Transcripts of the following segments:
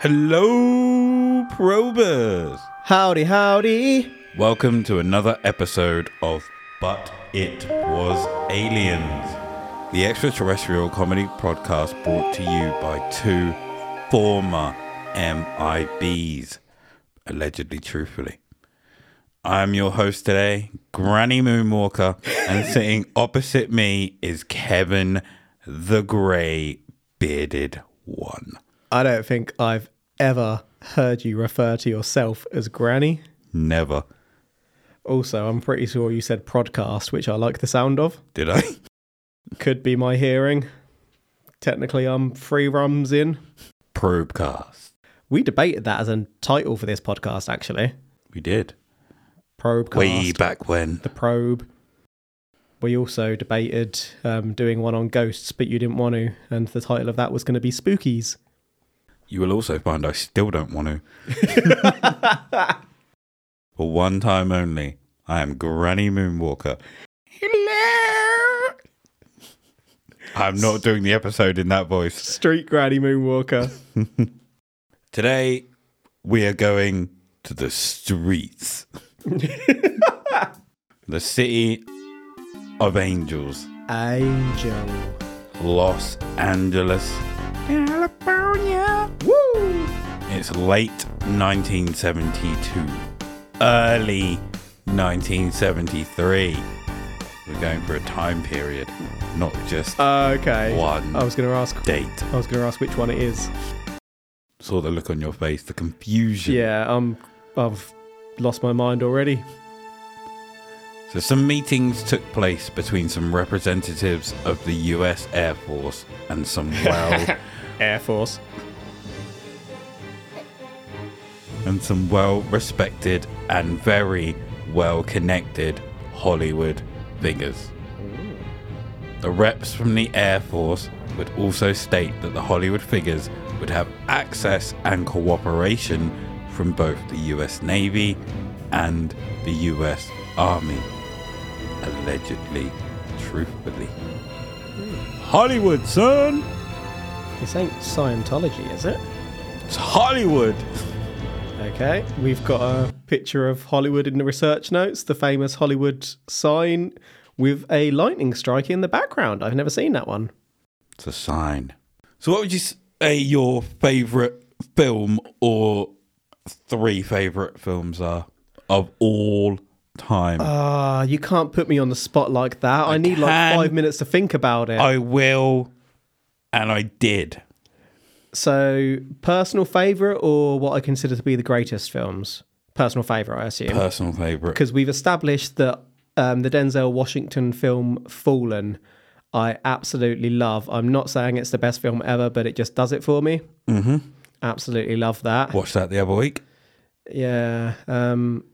Hello, probers. Howdy, howdy. Welcome to another episode of But It Was Aliens, the extraterrestrial comedy podcast brought to you by two former MIBs, allegedly truthfully. I'm your host today, Granny Moonwalker, and sitting opposite me is Kevin the Grey Bearded One. I don't think I've ever heard you refer to yourself as Granny. Never. Also, I'm pretty sure you said podcast, which I like the sound of. Did I? Could be my hearing. Technically, I'm three rums in. Probecast. We debated that as a title for this podcast, actually. We did. Probecast. Way back when. The probe. We also debated um, doing one on ghosts, but you didn't want to, and the title of that was going to be Spookies. You will also find I still don't want to. For one time only, I am Granny Moonwalker. Hello! I'm not doing the episode in that voice. Street Granny Moonwalker. Today, we are going to the streets. the city of angels, Angel. Los Angeles, California. Woo! It's late 1972, early 1973. We're going for a time period, not just Okay. one I was going to ask. date. I was going to ask which one it is. Saw the look on your face, the confusion. Yeah, um, I've lost my mind already. So, some meetings took place between some representatives of the US Air Force and some well Air Force. and some well respected and very well connected Hollywood figures. The reps from the Air Force would also state that the Hollywood figures would have access and cooperation from both the US Navy and the US Army. Allegedly, truthfully. Hmm. Hollywood, son! This ain't Scientology, is it? It's Hollywood! Okay, we've got a picture of Hollywood in the research notes, the famous Hollywood sign with a lightning strike in the background. I've never seen that one. It's a sign. So, what would you say your favourite film or three favourite films are of all time? Ah, you can't put me on the spot like that. I, need like five minutes to think about it. I will, and I did. so, personal favourite or what I consider to be the greatest films? Personal favourite, I assume. Personal favourite. because we've established that um, the Denzel Washington film Fallen, I absolutely love. I'm not saying it's the best film ever, but it just does it for me. Mm-hmm. Absolutely love that. Watched that the other week. Yeah. Um,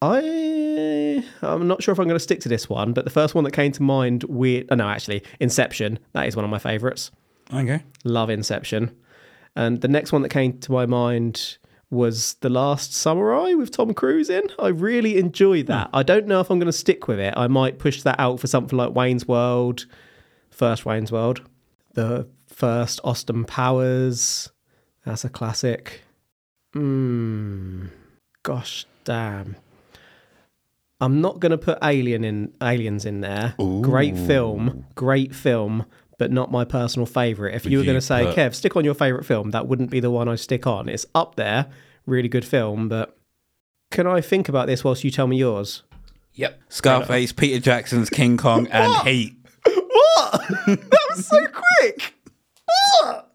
I I'm not sure if I'm going to stick to this one, but the first one that came to mind, weird. Oh, no, actually, Inception. That is one of my favourites. Okay. Love Inception. And the next one that came to my mind was The Last Samurai with Tom Cruise in. I really enjoyed that. I don't know if I'm going to stick with it. I might push that out for something like Wayne's World, first Wayne's World, the first Austin Powers. That's a classic. Hmm. Gosh damn. I'm not going to put Alien in Aliens in there. Great film, great film, but not my personal favorite. If you were going to say, put- Kev, stick on your favorite film, that wouldn't be the one I stick on. It's up there, really good film, but can I think about this whilst you tell me yours? Yep. Scarface, Peter Jackson's King Kong, and What? Heat. What? that was so quick. What?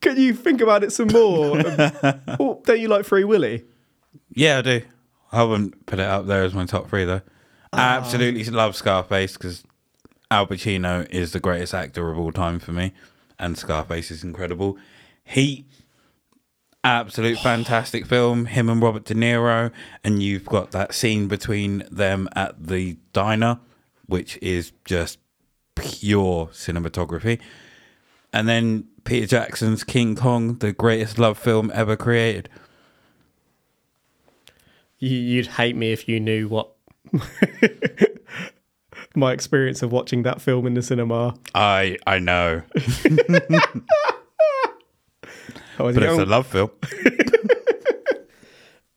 Can you think about it some more? oh, don't you like Free Willy? Yeah, I do. I wouldn't put it up there as my top three though. I absolutely love Scarface because Al Pacino is the greatest actor of all time for me, and Scarface is incredible. Heat, absolute fantastic film. Him and Robert De Niro, and you've got that scene between them at the diner, which is just pure cinematography. And then Peter Jackson's King Kong, the greatest love film ever created. You, you'd hate me if you knew what my experience of watching that film in the cinema. I I know. But it it's a love film.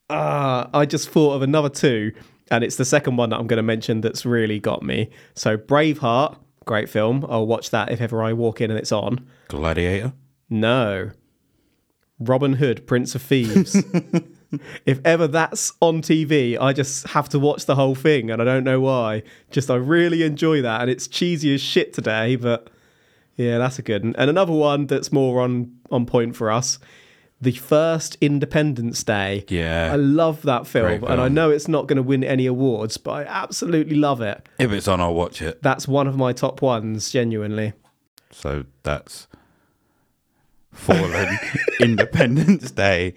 Ah, I just thought of another two, and it's the second one that I'm going to mention that's really got me. So Braveheart, great film. I'll watch that if ever I walk in and it's on. Gladiator. No. Robin Hood, Prince of Thieves. if ever that's on TV, I just have to watch the whole thing, and I don't know why. Just I really enjoy that, and it's cheesy as shit today, but yeah, that's a good one. And another one that's more on on point for us. The first Independence Day. Yeah. I love that film, Great and I know it's not going to win any awards, but I absolutely love it. If it's on, I'll watch it. That's one of my top ones, genuinely. So that's Fallen, Independence Day.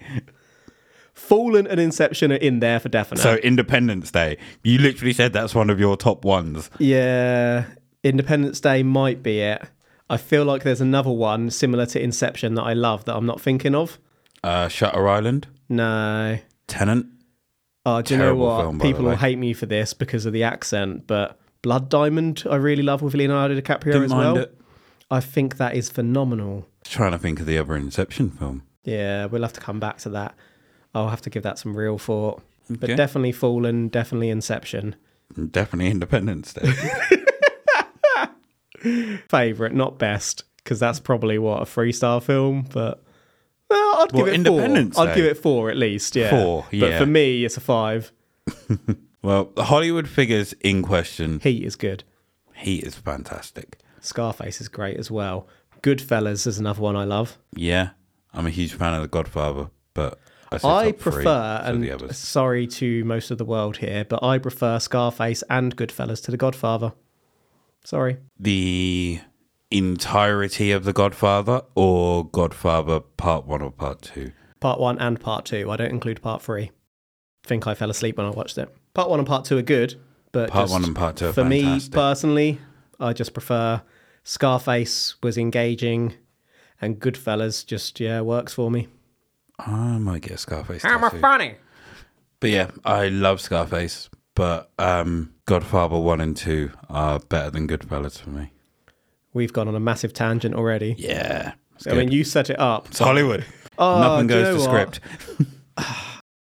Fallen and Inception are in there for definite. So Independence Day. You literally said that's one of your top ones. Yeah, Independence Day might be it. I feel like there's another one similar to Inception that I love that I'm not thinking of. Uh, Shutter Island, No. Tenet. Oh, do you know what? film, People will hate me for this because of the accent, but Blood Diamond I really love with Leonardo DiCaprio Didn't as mind well. it. I think that is phenomenal. Trying to think of the other Inception film. Yeah, we'll have to come back to that. I'll have to give that some real thought. But definitely Fallen, definitely Inception. Definitely Independence Day. Favorite, not best, because that's probably what a freestyle film. But well, I'd give it Independence four. I'd give it four at least. Yeah, Four, But yeah. for me, it's a five. well, the Hollywood figures in question. Heat is good. Heat is fantastic. Scarface is great as well. Goodfellas is another one I love. Yeah, I'm a huge fan of The Godfather, but I, I prefer, and sorry to most of the world here, but I prefer Scarface and Goodfellas to The Godfather. Sorry. the entirety of The Godfather or Godfather Part One or Part Two. Part one and part two. I don't include part three. think I fell asleep when I watched it. Part one and part two are good, but Part just One and Part Two are for me personally, I just prefer Scarface was engaging, and Goodfellas just yeah works for me. I might get a Scarface. tattoo. funny. But yeah, I love Scarface, but um, Godfather One and Two are better than Goodfellas for me. We've gone on a massive tangent already. Yeah, it's, I mean, you set it up. it's Hollywood. Oh, Nothing do you goes know to what? script.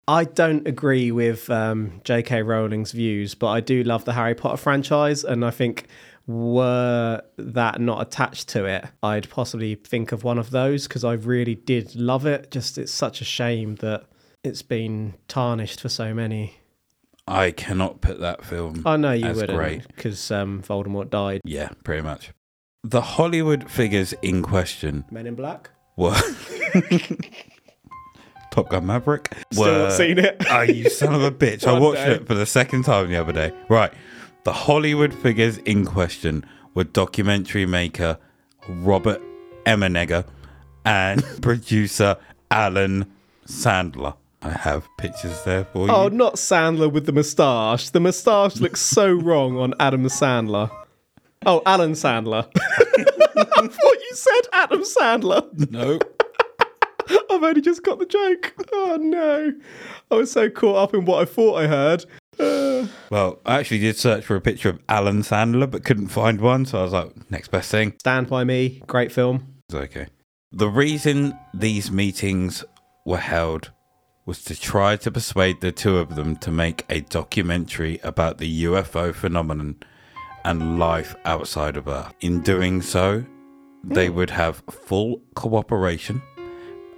I don't agree with um, J.K. Rowling's views, but I do love the Harry Potter franchise, and I think were that not attached to it, I'd possibly think of one of those because I really did love it. Just it's such a shame that it's been tarnished for so many. I cannot put that film. I know you as wouldn't great. because um, Voldemort died. Yeah, pretty much. The Hollywood figures in question Men in Black. were Top Gun Maverick. Still were, not seen it. Oh, you son of a bitch. I watched day. it for the second time the other day. Right. The Hollywood figures in question were documentary maker Robert Emenegger and producer Allan Sandler. I have pictures there for you. Oh, not Sandler with the moustache. The moustache looks so wrong on Adam Sandler. Oh, Allan Sandler. I thought you said Adam Sandler. no. I've only just got the joke. Oh no. I was so caught up in what I thought I heard. Well, I actually did search for a picture of Allan Sandler, but couldn't find one. So I was like, next best thing. Stand by Me, great film. It's okay. The reason these meetings were held was to try to persuade the two of them to make a documentary about the UFO phenomenon and life outside of Earth. In doing so, they hmm. would have full cooperation,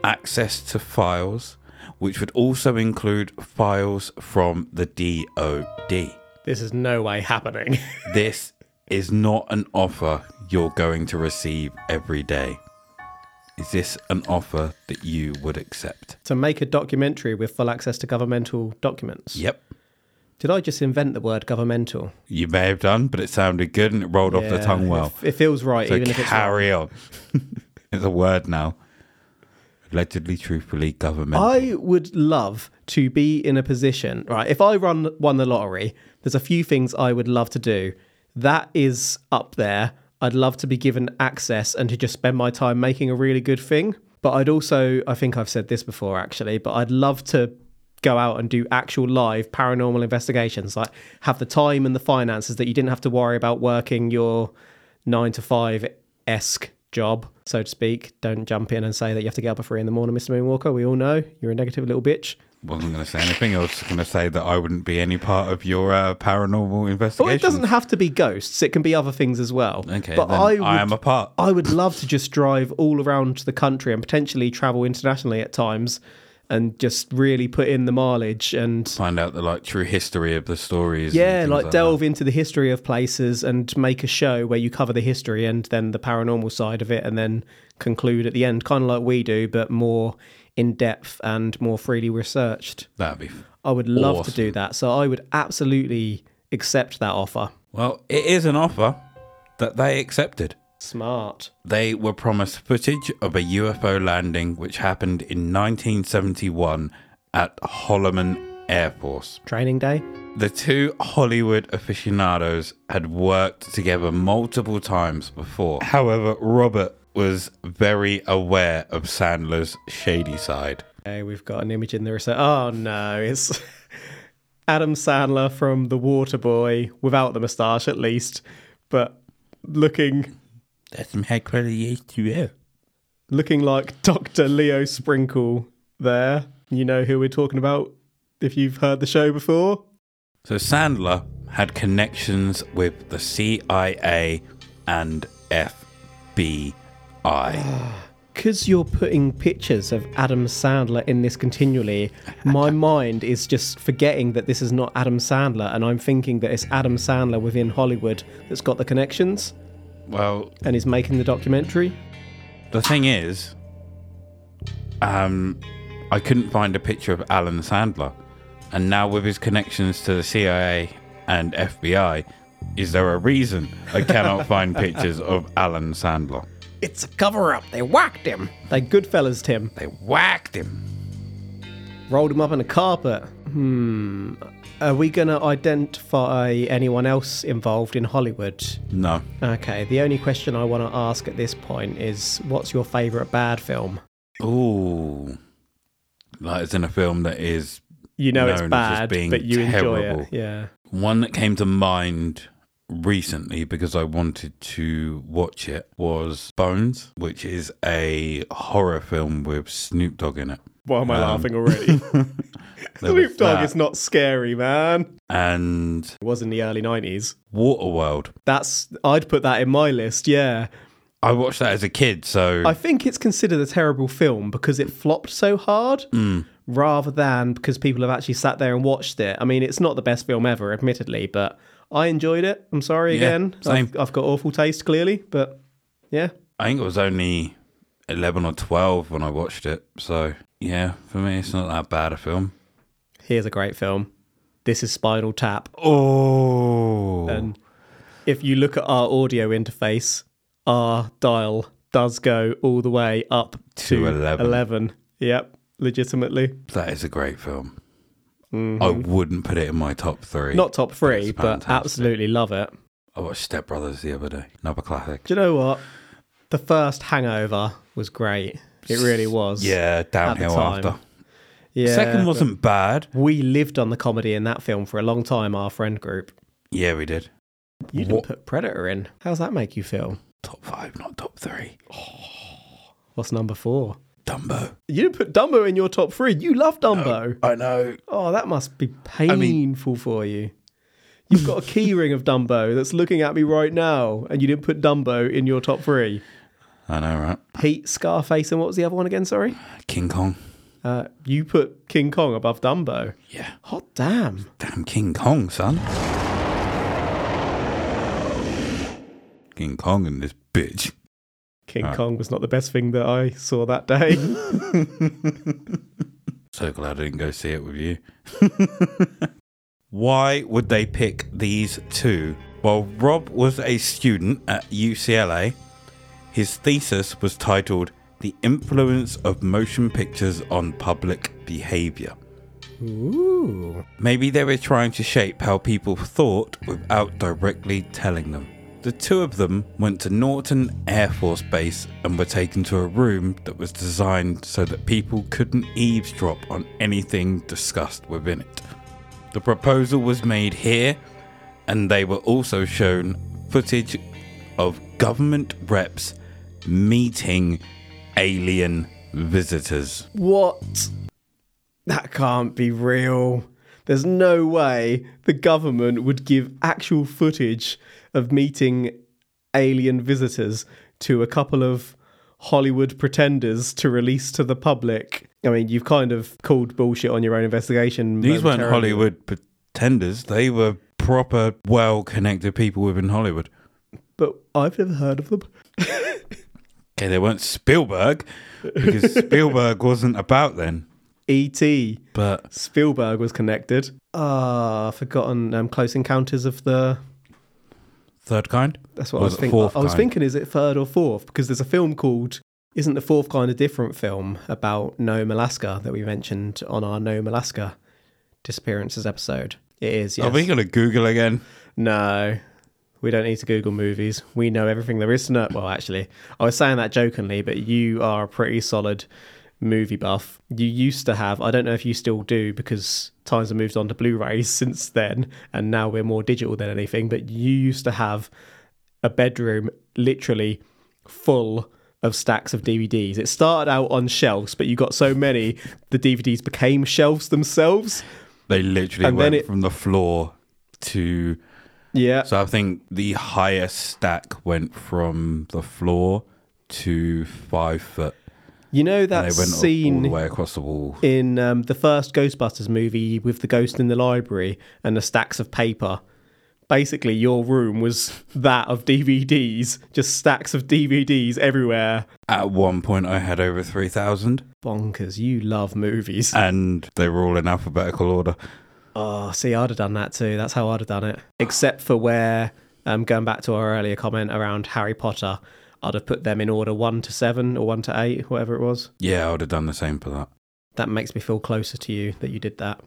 access to files, which would also include files from the DOD. This is no way happening. This is not an offer you're going to receive every day. Is this an offer that you would accept? to make a documentary with full access to governmental documents. Yep. Did I just invent the word governmental? You may have done, but it sounded good and it rolled off the tongue well. It, it feels right, So even if it's wrong. carry on. it's a word now. Allegedly, truthfully, government. I would love to be in a position, right? If I run won the lottery, there's a few things I would love to do. That is up there. I'd love to be given access and to just spend my time making a really good thing. But I'd also, I think I've said this before actually, but I'd love to go out and do actual live paranormal investigations, like have the time and the finances that you didn't have to worry about working your nine to five esque job so to speak. Don't jump in and say that you have to get up at three in the morning, Mr. Moonwalker. We all know you're a negative little bitch. Wasn't going to say anything. I was going to say that I wouldn't be any part of your uh, paranormal investigation. Well, it doesn't have to be ghosts. It can be other things as well. Okay, but I, would, I am a part. I would love to just drive all around the country and potentially travel internationally at times, and just really put in the mileage and Find out the like true history of the stories. yeah, like that. delve into the history of places and make a show where you cover the history and then the paranormal side of it, and then conclude at the end, kind of like we do, but more in depth and more freely researched. That'd be. f- I would love to do that, so I would absolutely accept that offer. Well, it is an offer that they accepted. Smart. They were promised footage of a UFO landing which happened in 1971 at Holloman Air Force. Training day. The two Hollywood aficionados had worked together multiple times before. However, Robert was very aware of Sandler's shady side. Okay, we've got an image in there. So, oh no, it's Adam Sandler from The Waterboy without the moustache, at least, but looking That's some high quality H2O. looking like Doctor Leo Sprinkle. There, you know who we're talking about if you've heard the show before. So Sandler had connections with the CIA and FBI. Because you're putting pictures of Adam Sandler in this continually, my mind is just forgetting that this is not Adam Sandler, and I'm thinking that it's Adam Sandler within Hollywood that's got the connections Well, and is making the documentary. the thing is, um, I couldn't find a picture of Allan Sandler, and now with his connections to the CIA and FBI, is there a reason I cannot find pictures of Allan Sandler? It's a cover up. They whacked him. They Goodfellas, Tim. They whacked him. Rolled him up in a carpet. Hmm. Are we going to identify anyone else involved in Hollywood? No, Okay, the only question I want to ask at this point is what's your favourite bad film? ooh, like it's in a film that is You know it's bad, being but you enjoy it. Yeah. One that came to mind recently because I wanted to watch it was Bones, which is a horror film with Snoop Dogg in it. Why am I Um, laughing already? There was Snoop Dogg that. is not scary, man. And It was in the early 90s. Waterworld. That's I'd put that in my list, yeah. I watched that as a kid, so I think it's considered a terrible film because it flopped so hard Mm. rather than because people have actually sat there and watched it. I mean, it's not the best film ever, admittedly, but I enjoyed it. I'm sorry Yeah, again. same. I've, I've got awful taste, clearly, but yeah. I think it was only 11 or 12 when I watched it. So, yeah, for me, it's not that bad a film. Here's a great film. This is Spinal Tap. Oh. And if you look at our audio interface, our dial does go all the way up to, To 11. 11. Yep, legitimately. that is a great film. I wouldn't put it in my top three. Mm-hmm. Not top three, it's but absolutely love it. I watched Step Brothers the other day. Another classic. Do you know what? The first Hangover was great. It really was. Yeah, downhill after. Yeah. Second wasn't bad. We lived on the comedy in that film for a long time, our friend group. Yeah, we did. You didn't What- put Predator in. How's that make you feel? Top five, not top three. Oh, what's number four? Dumbo. You didn't put Dumbo in your top three. You love Dumbo. I know. Oh, that must be painful for you. You've got a keyring of Dumbo that's looking at me right now, and you didn't put Dumbo in your top three. I know, right? Pete, Scarface, and what was the other one again? Sorry. King Kong. Uh, you put King Kong above Dumbo. Yeah. Hot damn. Damn King Kong, son. King Kong and this bitch. King Right. Kong was not the best thing that I saw that day. So glad I didn't go see it with you. Why would they pick these two? Well, Rob was a student at UCLA. His thesis was titled The Influence of Motion Pictures on Public Behavior. Ooh. Maybe they were trying to shape how people thought without directly telling them. The two of them went to Norton Air Force Base and were taken to a room that was designed so that people couldn't eavesdrop on anything discussed within it. The proposal was made here, and they were also shown footage of government reps meeting alien visitors. What? That can't be real. There's no way the government would give actual footage of meeting alien visitors to a couple of Hollywood pretenders to release to the public. I mean, you've kind of called bullshit on your own investigation. These weren't. Hollywood pretenders, they were proper, well connected people within Hollywood. But I've never heard of them. Okay, they weren't Spielberg because Spielberg wasn't about then. E.T. But Spielberg was connected. Ah, I've forgotten um, Close Encounters of the. third kind? That's what Or I was was thinking. I was kind? thinking, is it third or fourth? Because there's a film called Isn't the Fourth Kind a different film about Nome, Alaska that we mentioned on our Nome, Alaska disappearances episode? It is, yes. Are we going to Google again? No, we don't need to Google movies. We know everything there is to know. Well, actually, I was saying that jokingly, but you are a pretty solid movie buff. You used to have, I don't know if you still do because times have moved on to Blu rays since then, and now we're more digital than anything, but you used to have a bedroom literally full of stacks of DVDs. It started out on shelves, but you got so many, the DVDs became shelves themselves. They literally And went it- from the floor to. Yeah. So I think the highest stack went from the floor to five foot. You know that scene all the way across the wall. in um, the first Ghostbusters movie with the ghost in the library and the stacks of paper. Basically, your room was that of DVDs, just stacks of DVDs everywhere. At one point, I had over 3,000, Bonkers, you love movies. and they were all in alphabetical order. Oh, see, I'd have done that too. That's how I'd have done it. Except for where, um, going back to our earlier comment around Harry Potter, I'd have put them in order one to seven or one to eight, whatever it was. Yeah, I would have done the same for that. That makes me feel closer to you that you did that.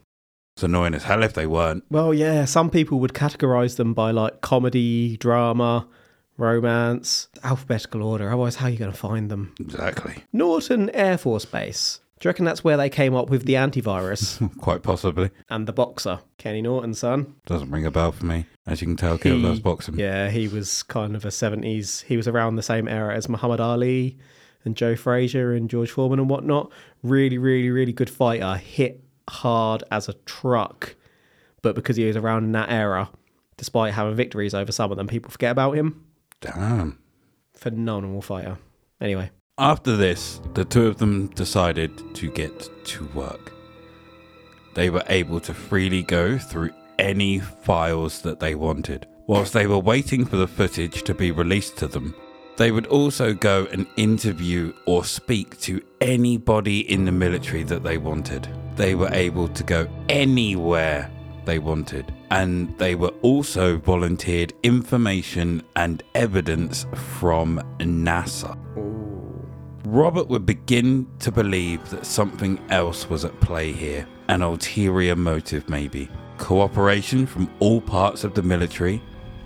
It's annoying as hell if they weren't. Well, yeah, some people would categorize them by like comedy, drama, romance, alphabetical order. Otherwise, how are you going to find them? Exactly. Norton Air Force Base. Do you reckon that's where they came up with the antivirus Quite possibly. and the boxer? Kenny Norton's son. Doesn't ring a bell for me. As you can tell, He- loves boxing. Yeah, he was kind of a 70s. He was around the same era as Muhammad Ali and Joe Frazier and George Foreman and whatnot. Really, really, really good fighter. Hit hard as a truck. But because he was around in that era, despite having victories over some of them, people forget about him. Damn. Phenomenal fighter. Anyway, After this, the two of them decided to get to work. They were able to freely go through any files that they wanted. Whilst they were waiting for the footage to be released to them, they would also go and interview or speak to anybody in the military that they wanted. They were able to go anywhere they wanted. And they were also volunteered information and evidence from NASA. Robert would begin to believe that something else was at play here, an ulterior motive maybe. Cooperation from all parts of the military,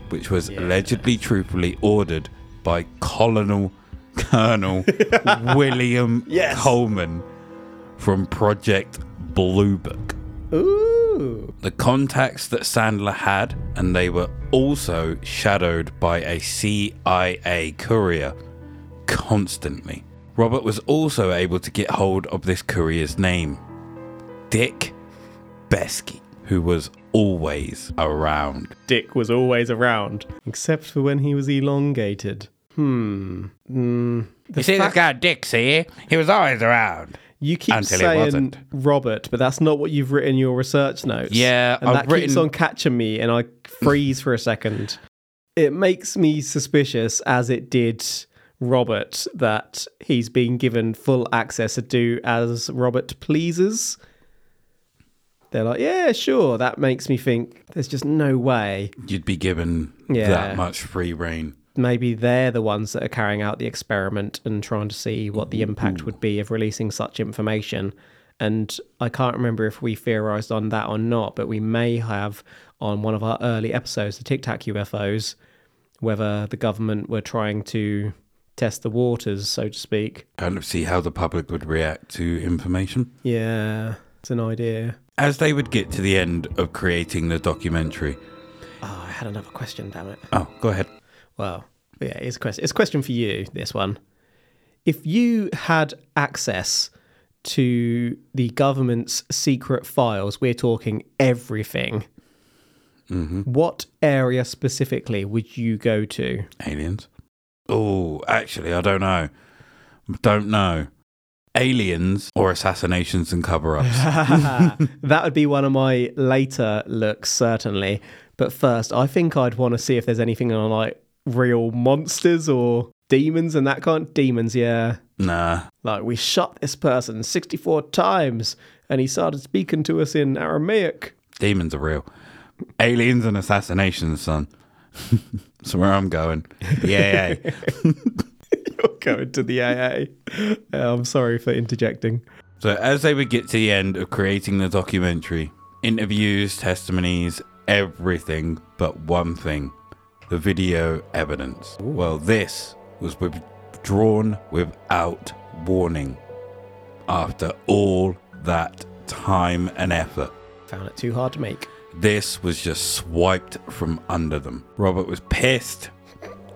which was allegedly truthfully ordered by Colonel Colonel William Yes. Coleman from Project Blue Book. ooh, The contacts that Sandler had, and they were also shadowed by a CIA courier constantly. Robert was also able to get hold of this courier's name Dick Besky, who was always around. Dick was always around, except for when he was elongated. Hmm. Mm. The you see fact- guy Dick, see? He was always around. You keep Until saying. Robert, but that's not what you've written in your research notes. Yeah, and I've that keeps on catching me, and I freeze for a second. It makes me suspicious, as it did Robert, that he's being given full access to do as Robert pleases. They're like, yeah, sure. That makes me think there's just no way. You'd be given Yeah. that much free reign. Maybe they're the ones that are carrying out the experiment and trying to see what the impact would be of releasing such information. And I can't remember if we theorized on that or not, but we may have on one of our early episodes, the Tic Tac UFOs, whether the government were trying to test the waters, so to speak. Kind of see how the public would react to information. Yeah, it's an idea. As they would get to the end of creating the documentary. Oh, I had another question, damn it. Oh, go ahead. Well, yeah, it's a question. It's a question for you. This one. If you had access to the government's secret files, we're talking everything. Mm-hmm. What area specifically would you go to? Aliens. Oh, actually, I don't know. Don't know. Aliens or assassinations and cover ups. that would be one of my later looks, certainly. But first, I think I'd want to see if there's anything on like real monsters or demons and that kind. Demons, yeah. nah. Like we shot this person 64 times and he started speaking to us in Aramaic. Demons are real. Aliens and assassinations, son. That's where I'm going. Yeah. You're going to the AA. Uh, I'm sorry for interjecting. So, as they would get to the end of creating the documentary, interviews, testimonies, everything but one thing the video evidence. Well, this was withdrawn without warning after all that time and effort. Found it too hard to make. This was just swiped from under them. Robert was pissed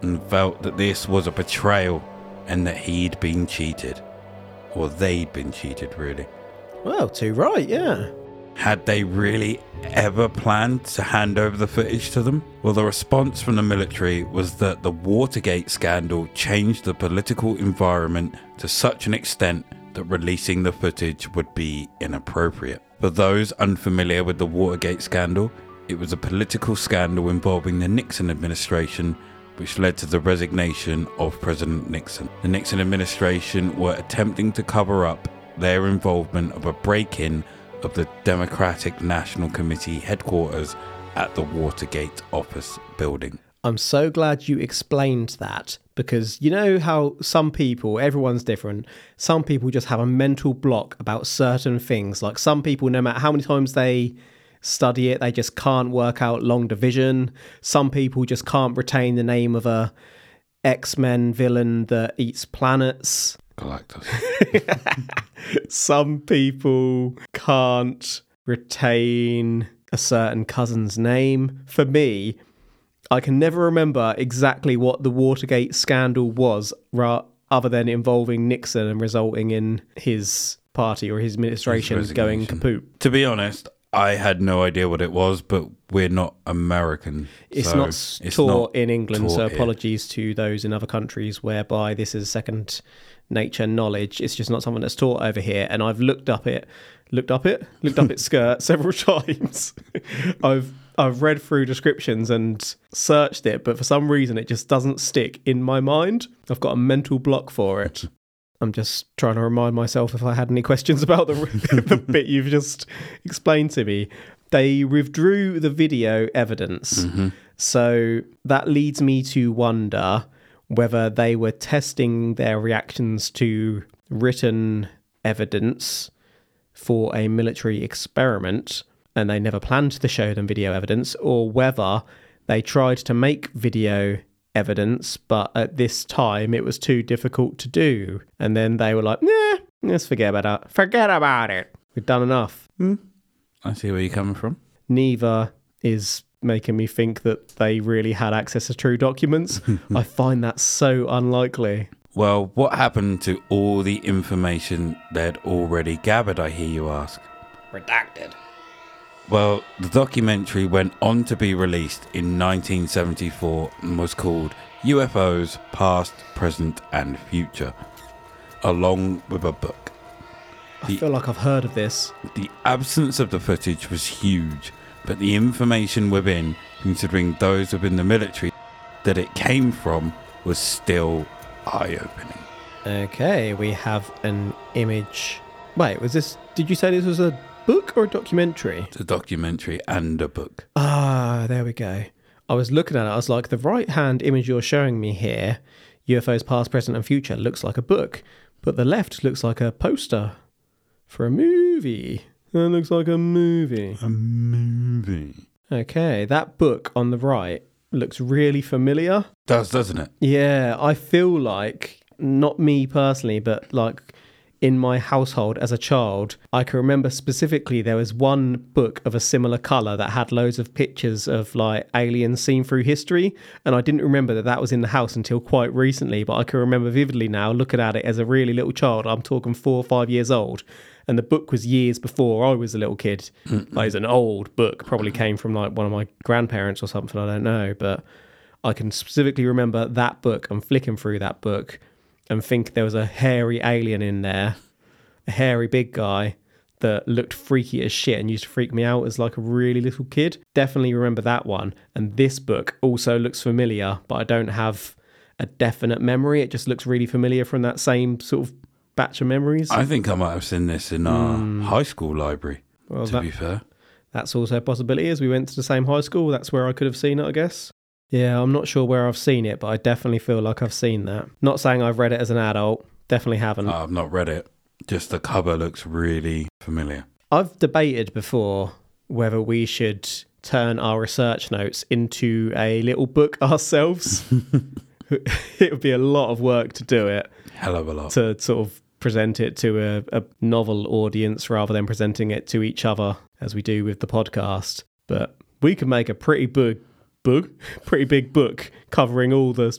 and felt that this was a betrayal and that he'd been cheated. Or they'd been cheated, really. Well, too right, yeah. Had they really ever planned to hand over the footage to them? Well, the response from the military was that the Watergate scandal changed the political environment to such an extent that releasing the footage would be inappropriate. For those unfamiliar with the Watergate scandal, it was a political scandal involving the Nixon administration which led to the resignation of President Nixon. The Nixon administration were attempting to cover up their involvement of a break in of the Democratic National Committee headquarters at the Watergate office building. I'm so glad you explained that because you know how some people, everyone's different, some people just have a mental block about certain things. Like some people, no matter how many times they study it, they just can't work out long division. Some people just can't retain the name of a X Men villain that eats planets. Galactus. Some people can't retain a certain cousin's name. For me, I can never remember exactly what the Watergate scandal was, ra- other than involving Nixon and resulting in his party or his administration His going kaput. to be honest, I had no idea what it was, but we're not American. It's so not it's taught not in England, so taught here. apologies to those in other countries whereby this is second nature knowledge. It's just not something that's taught over here. And I've looked up it, looked up it, looked up its skirt several times. I've I've read through descriptions and searched it, but for some reason it just doesn't stick in my mind. I've got a mental block for it. I'm just trying to remind myself if I had any questions about the, the bit you've just explained to me. They withdrew the video evidence. Mm-hmm. So that leads me to wonder whether they were testing their reactions to written evidence for a military experiment and they never planned to show them video evidence, or whether they tried to make video evidence, but at this time it was too difficult to do. And then they were like, nah, let's forget about it. Forget about it. We've done enough. Hmm? I see where you're coming from. Neither is making me think that they really had access to true documents. I find that so unlikely. Well, what happened to all the information they'd already gathered, I hear you ask? Redacted. Well, the documentary went on to be released in 1974 and was called UFOs Past, Present, and Future, along with a book. I feel like I've heard of this. The absence of the footage was huge, but the information within, considering those within the military that it came from, was still eye opening. Okay, we have an image. Wait, was this? Did you say this was a book or a documentary? It's a documentary and a book. Ah, there we go. I was looking at it. I was like, the right hand image you're showing me here, UFOs past, present, and future, looks like a book, but the left looks like a poster for a movie. That looks like a movie. A movie. Okay, that book on the right looks really familiar. Does, doesn't it? Yeah, I feel like, not me personally, but like in my household as a child, I can remember specifically there was one book of a similar color that had loads of pictures of like aliens seen through history. And I didn't remember that that was in the house until quite recently, but I can remember vividly now looking at it as a really little child. I'm talking four or five years old. And the book was years before I was a little kid. Like, it's an old book, probably came from like one of my grandparents or something. I don't know. But I can specifically remember that book and flicking through that book and think there was a hairy alien in there, a hairy big guy that looked freaky as shit and used to freak me out as like a really little kid. Definitely remember that one. And this book also looks familiar, but I don't have a definite memory. It just looks really familiar from that same sort of batch of memories. I think I might have seen this in our hmm. high school library. Well, to that- be fair, That's also a possibility as we went to the same high school. That's where I could have seen it, I guess. Yeah, I'm not sure where I've seen it, but I definitely feel like I've seen that. Not saying I've read it as an adult, definitely haven't. I've not read it. Just the cover looks really familiar. I've debated before whether we should turn our research notes into a little book ourselves. it would be a lot of work to do it, Hell of a lot. to sort of present it to a, a novel audience rather than presenting it to each other as we do with the podcast. But we could make a pretty big book, pretty big book covering all the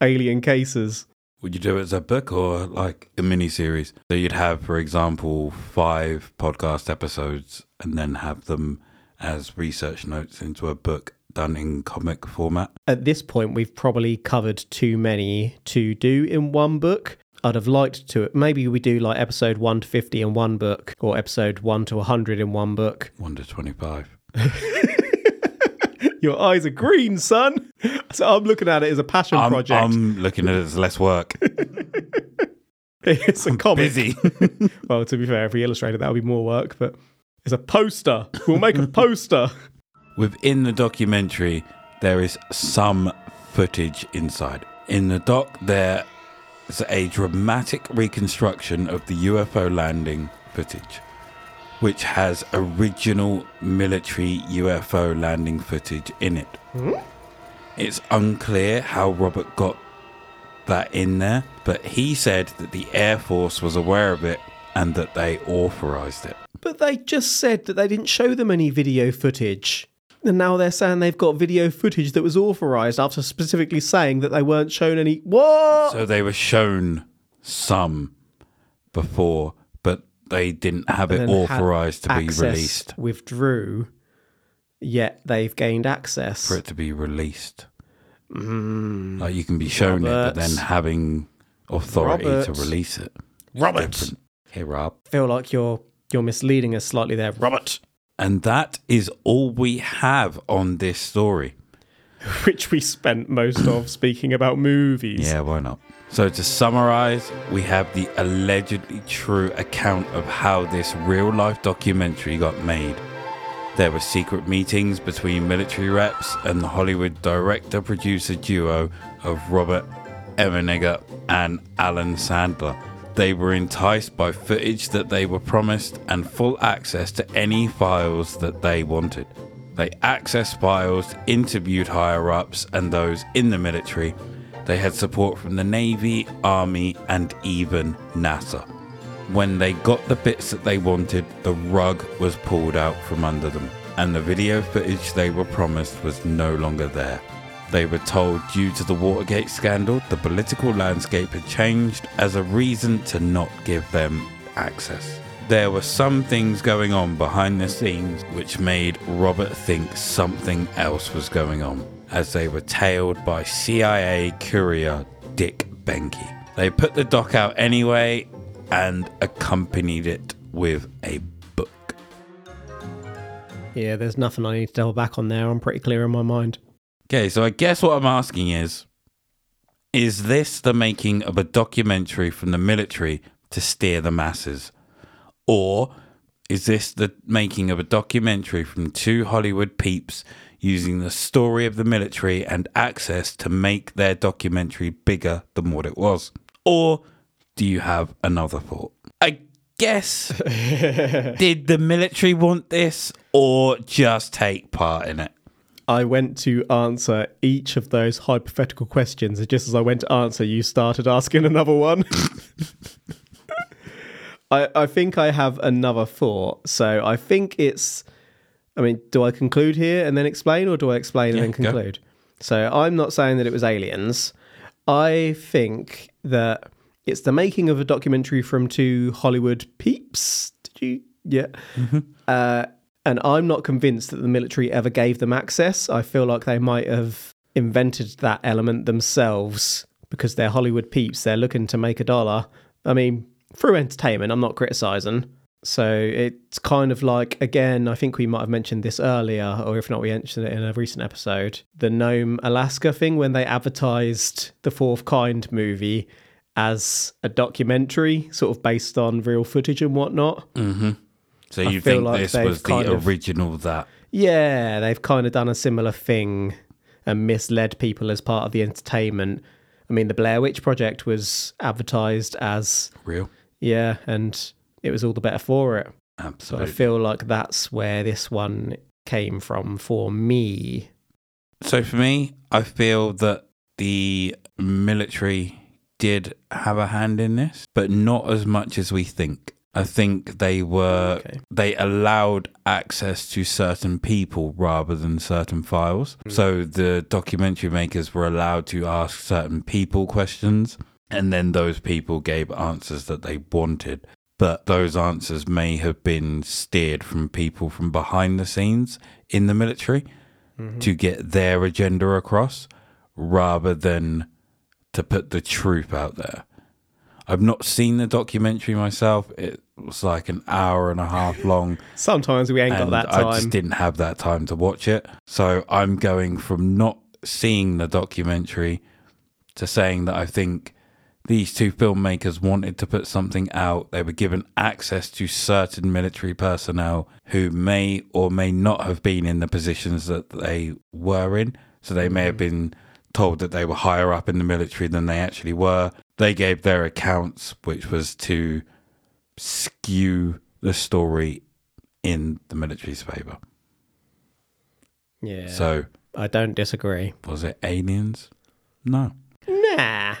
alien cases. Would you do it as a book or like a mini series? So you'd have, for example, five podcast episodes and then have them as research notes into a book done in comic format. At this point, we've probably covered too many to do in one book. I'd have liked to. Maybe we do like episode 1 to 50 in one book, or episode 1 to 100 in one book. One to 25. Your eyes are green, son. So I'm looking at it as a passion I'm, project. I'm looking at it as less work. it's a comic. Busy. Well, to be fair, if we illustrated, that would be more work, but it's a poster. We'll make a poster. Within the documentary, there is some footage inside. In the doc, there is a dramatic reconstruction of the UFO landing footage, which has original military UFO landing footage in it. Hmm? It's unclear how Robert got that in there, but he said that the Air Force was aware of it and that they authorized it. But they just said that they didn't show them any video footage. And now they're saying they've got video footage that was authorized after specifically saying that they weren't shown any. What? So they were shown some before, they didn't have it And then had authorized to be released. Withdrew, yet they've gained access. For it to be released. Mm. Like you can be shown it, but then having authority to release it. Different. Hey, Rob. I feel like you're you're misleading us slightly there, Robert. And that is all we have on this story. Which we spent most of speaking about movies. Yeah, why not? So, to summarize, we have the allegedly true account of how this real life documentary got made. There were secret meetings between military reps and the Hollywood director producer duo of Robert Emenegger and Allan Sandler. They were enticed by footage that they were promised and full access to any files that they wanted. They accessed files, interviewed higher ups and those in the military. They had support from the Navy, Army, and even NASA. When they got the bits that they wanted, the rug was pulled out from under them, and the video footage they were promised was no longer there. They were told due to the Watergate scandal, the political landscape had changed as a reason to not give them access. There were some things going on behind the scenes which made Robert think something else was going on, as they were tailed by CIA courier Dick Benke. They put the doc out anyway and accompanied it with a book. Yeah, there's nothing I need to double back on there. I'm pretty clear in my mind. Okay, so I guess what I'm asking is Is this the making of a documentary from the military to steer the masses? Or is this the making of a documentary from two Hollywood peeps using the story of the military and access to make their documentary bigger than what it was? Or do you have another thought? I guess did the military want this or just take part in it? I went to answer each of those hypothetical questions, and just as I went to answer, you started asking another one. I, I think I have another thought. So I think it's. I mean, do I conclude here and then explain, or do I explain Yeah, and then go. conclude? So I'm not saying that it was aliens. I think that it's the making of a documentary from two Hollywood peeps. Did you? Yeah. Uh, and I'm not convinced that the military ever gave them access. I feel like they might have invented that element themselves because they're Hollywood peeps. They're looking to make a dollar. I mean, through entertainment, I'm not criticizing. So it's kind of like, again, I think we might have mentioned this earlier, or if not, we mentioned it in a recent episode the Nome Alaska thing when they advertised the Fourth Kind movie as a documentary, sort of based on real footage and whatnot. Mm-hmm. So you think like this was the of- original that? Yeah, they've kind of done a similar thing and misled people as part of the entertainment. I mean, the Blair Witch Project was advertised as, Real? yeah, and it was all the better for it. So I feel like that's where this one came from for me. So for me, I feel that the military did have a hand in this, but not as much as we think. I think they were Okay. they allowed access to certain people rather than certain files. Hmm. So the documentary makers were allowed to ask certain people questions and then those people gave answers that they wanted. But those answers may have been steered from people from behind the scenes in the military mm-hmm. to get their agenda across rather than to put the truth out there. I've not seen the documentary myself. It was like an hour and a half long, Sometimes we ain't got that time. I just didn't have that time to watch it. So I'm going from not seeing the documentary to saying that I think these two filmmakers wanted to put something out. They were given access to certain military personnel who may or may not have been in the positions that they were in. So they may have mm-hmm. been told that they were higher up in the military than they actually were. They gave their accounts, which was to skew the story in the military's favor. yeah. So I don't disagree. was it aliens? No. Nah.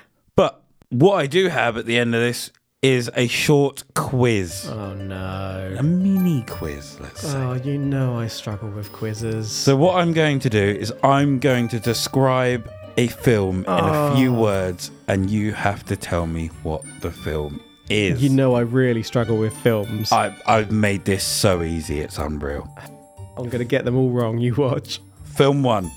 What I do have at the end of this is a short quiz. Oh, no. A mini quiz, let's oh, say. Oh, you know I struggle with quizzes. So what I'm going to do is I'm going to describe a film in a few Oh. words and you have to tell me what the film is. you know I really struggle with films. I, I've made this so easy, it's unreal. I'm going to get them all wrong. You watch. Film one.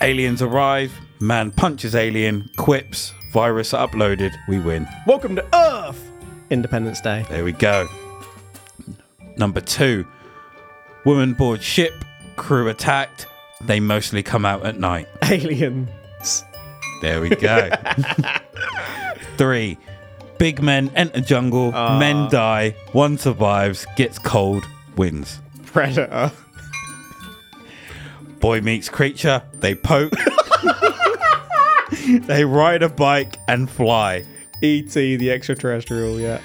Aliens arrive, man punches alien, quips, virus uploaded, we win. Welcome to Earth! Independence Day. There we go. Number two. Woman board ship, crew attacked, they mostly come out at night. Aliens. There we go. Three. Big men enter jungle, ah. men die, one survives, gets cold, wins. Predator. Boy meets creature, they poke. they ride a bike and fly. E.T. The extraterrestrial, yeah.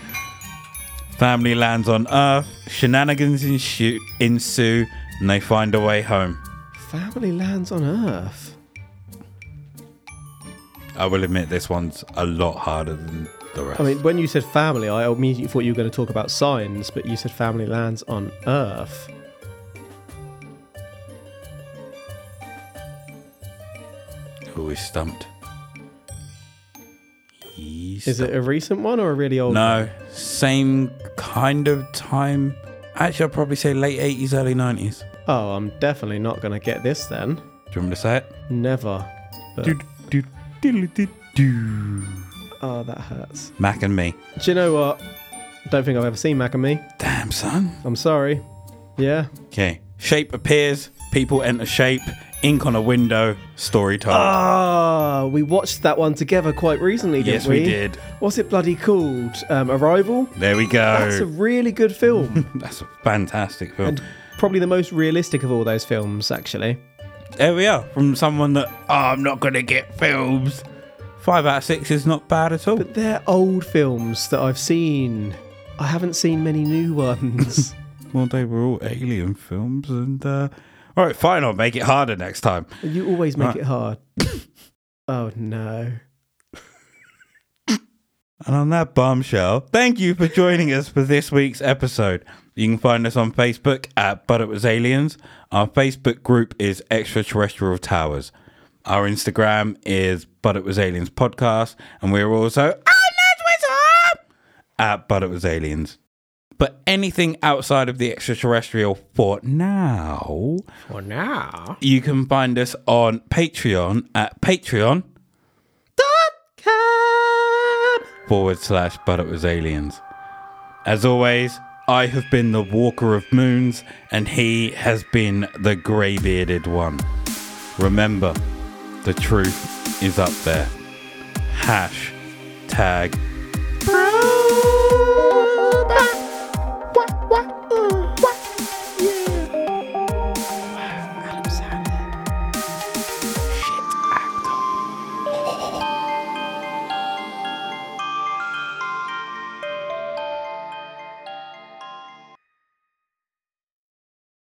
Family lands on Earth, shenanigans ensue, ensue and they find a way home. Family lands on Earth. I will admit this one's a lot harder than the rest. I mean, when you said family, I immediately thought you were going to talk about signs, but you said family lands on Earth. Who is stumped? Is it a recent one or a really old one? No, same kind of time. Actually, I'd probably say late 80s, early 90s. Oh, I'm definitely not going to get this then. Do you want me to say it? Never. But, Do, do, do. oh, that hurts. Mac and me. Do you know what? Don't think I've ever seen Mac and Me. Damn, son. I'm sorry. Yeah. Okay. Shape appears, people enter shape, ink on a window, story told. Ah, we watched that one together quite recently, didn't yes, we? we did. What's it bloody called? Um, Arrival? There we go. That's a really good film. That's a fantastic film. and probably the most realistic of all those films, actually. there we are. From someone that, oh, I'm not going to get films. Five out of six is not bad at all. But they're old films that I've seen. I haven't seen many new ones. Well, they were all alien films, and uh, all right, fine. I'll make it harder next time. you always make Right. it hard. oh no. And on that bombshell, thank you for joining us for this week's episode. You can find us on Facebook at But It Was Aliens. Our Facebook group is Extraterrestrial Towers. Our Instagram is But It Was Aliens Podcast. And we're also on Twitter at But It Was Aliens. But anything outside of the extraterrestrial for now, For now. you can find us on Patreon at Patreon forward slash but it was aliens. As always, I have been the Walker of Moons, and he has been the grey bearded one. Remember, the truth is up there. Hash tag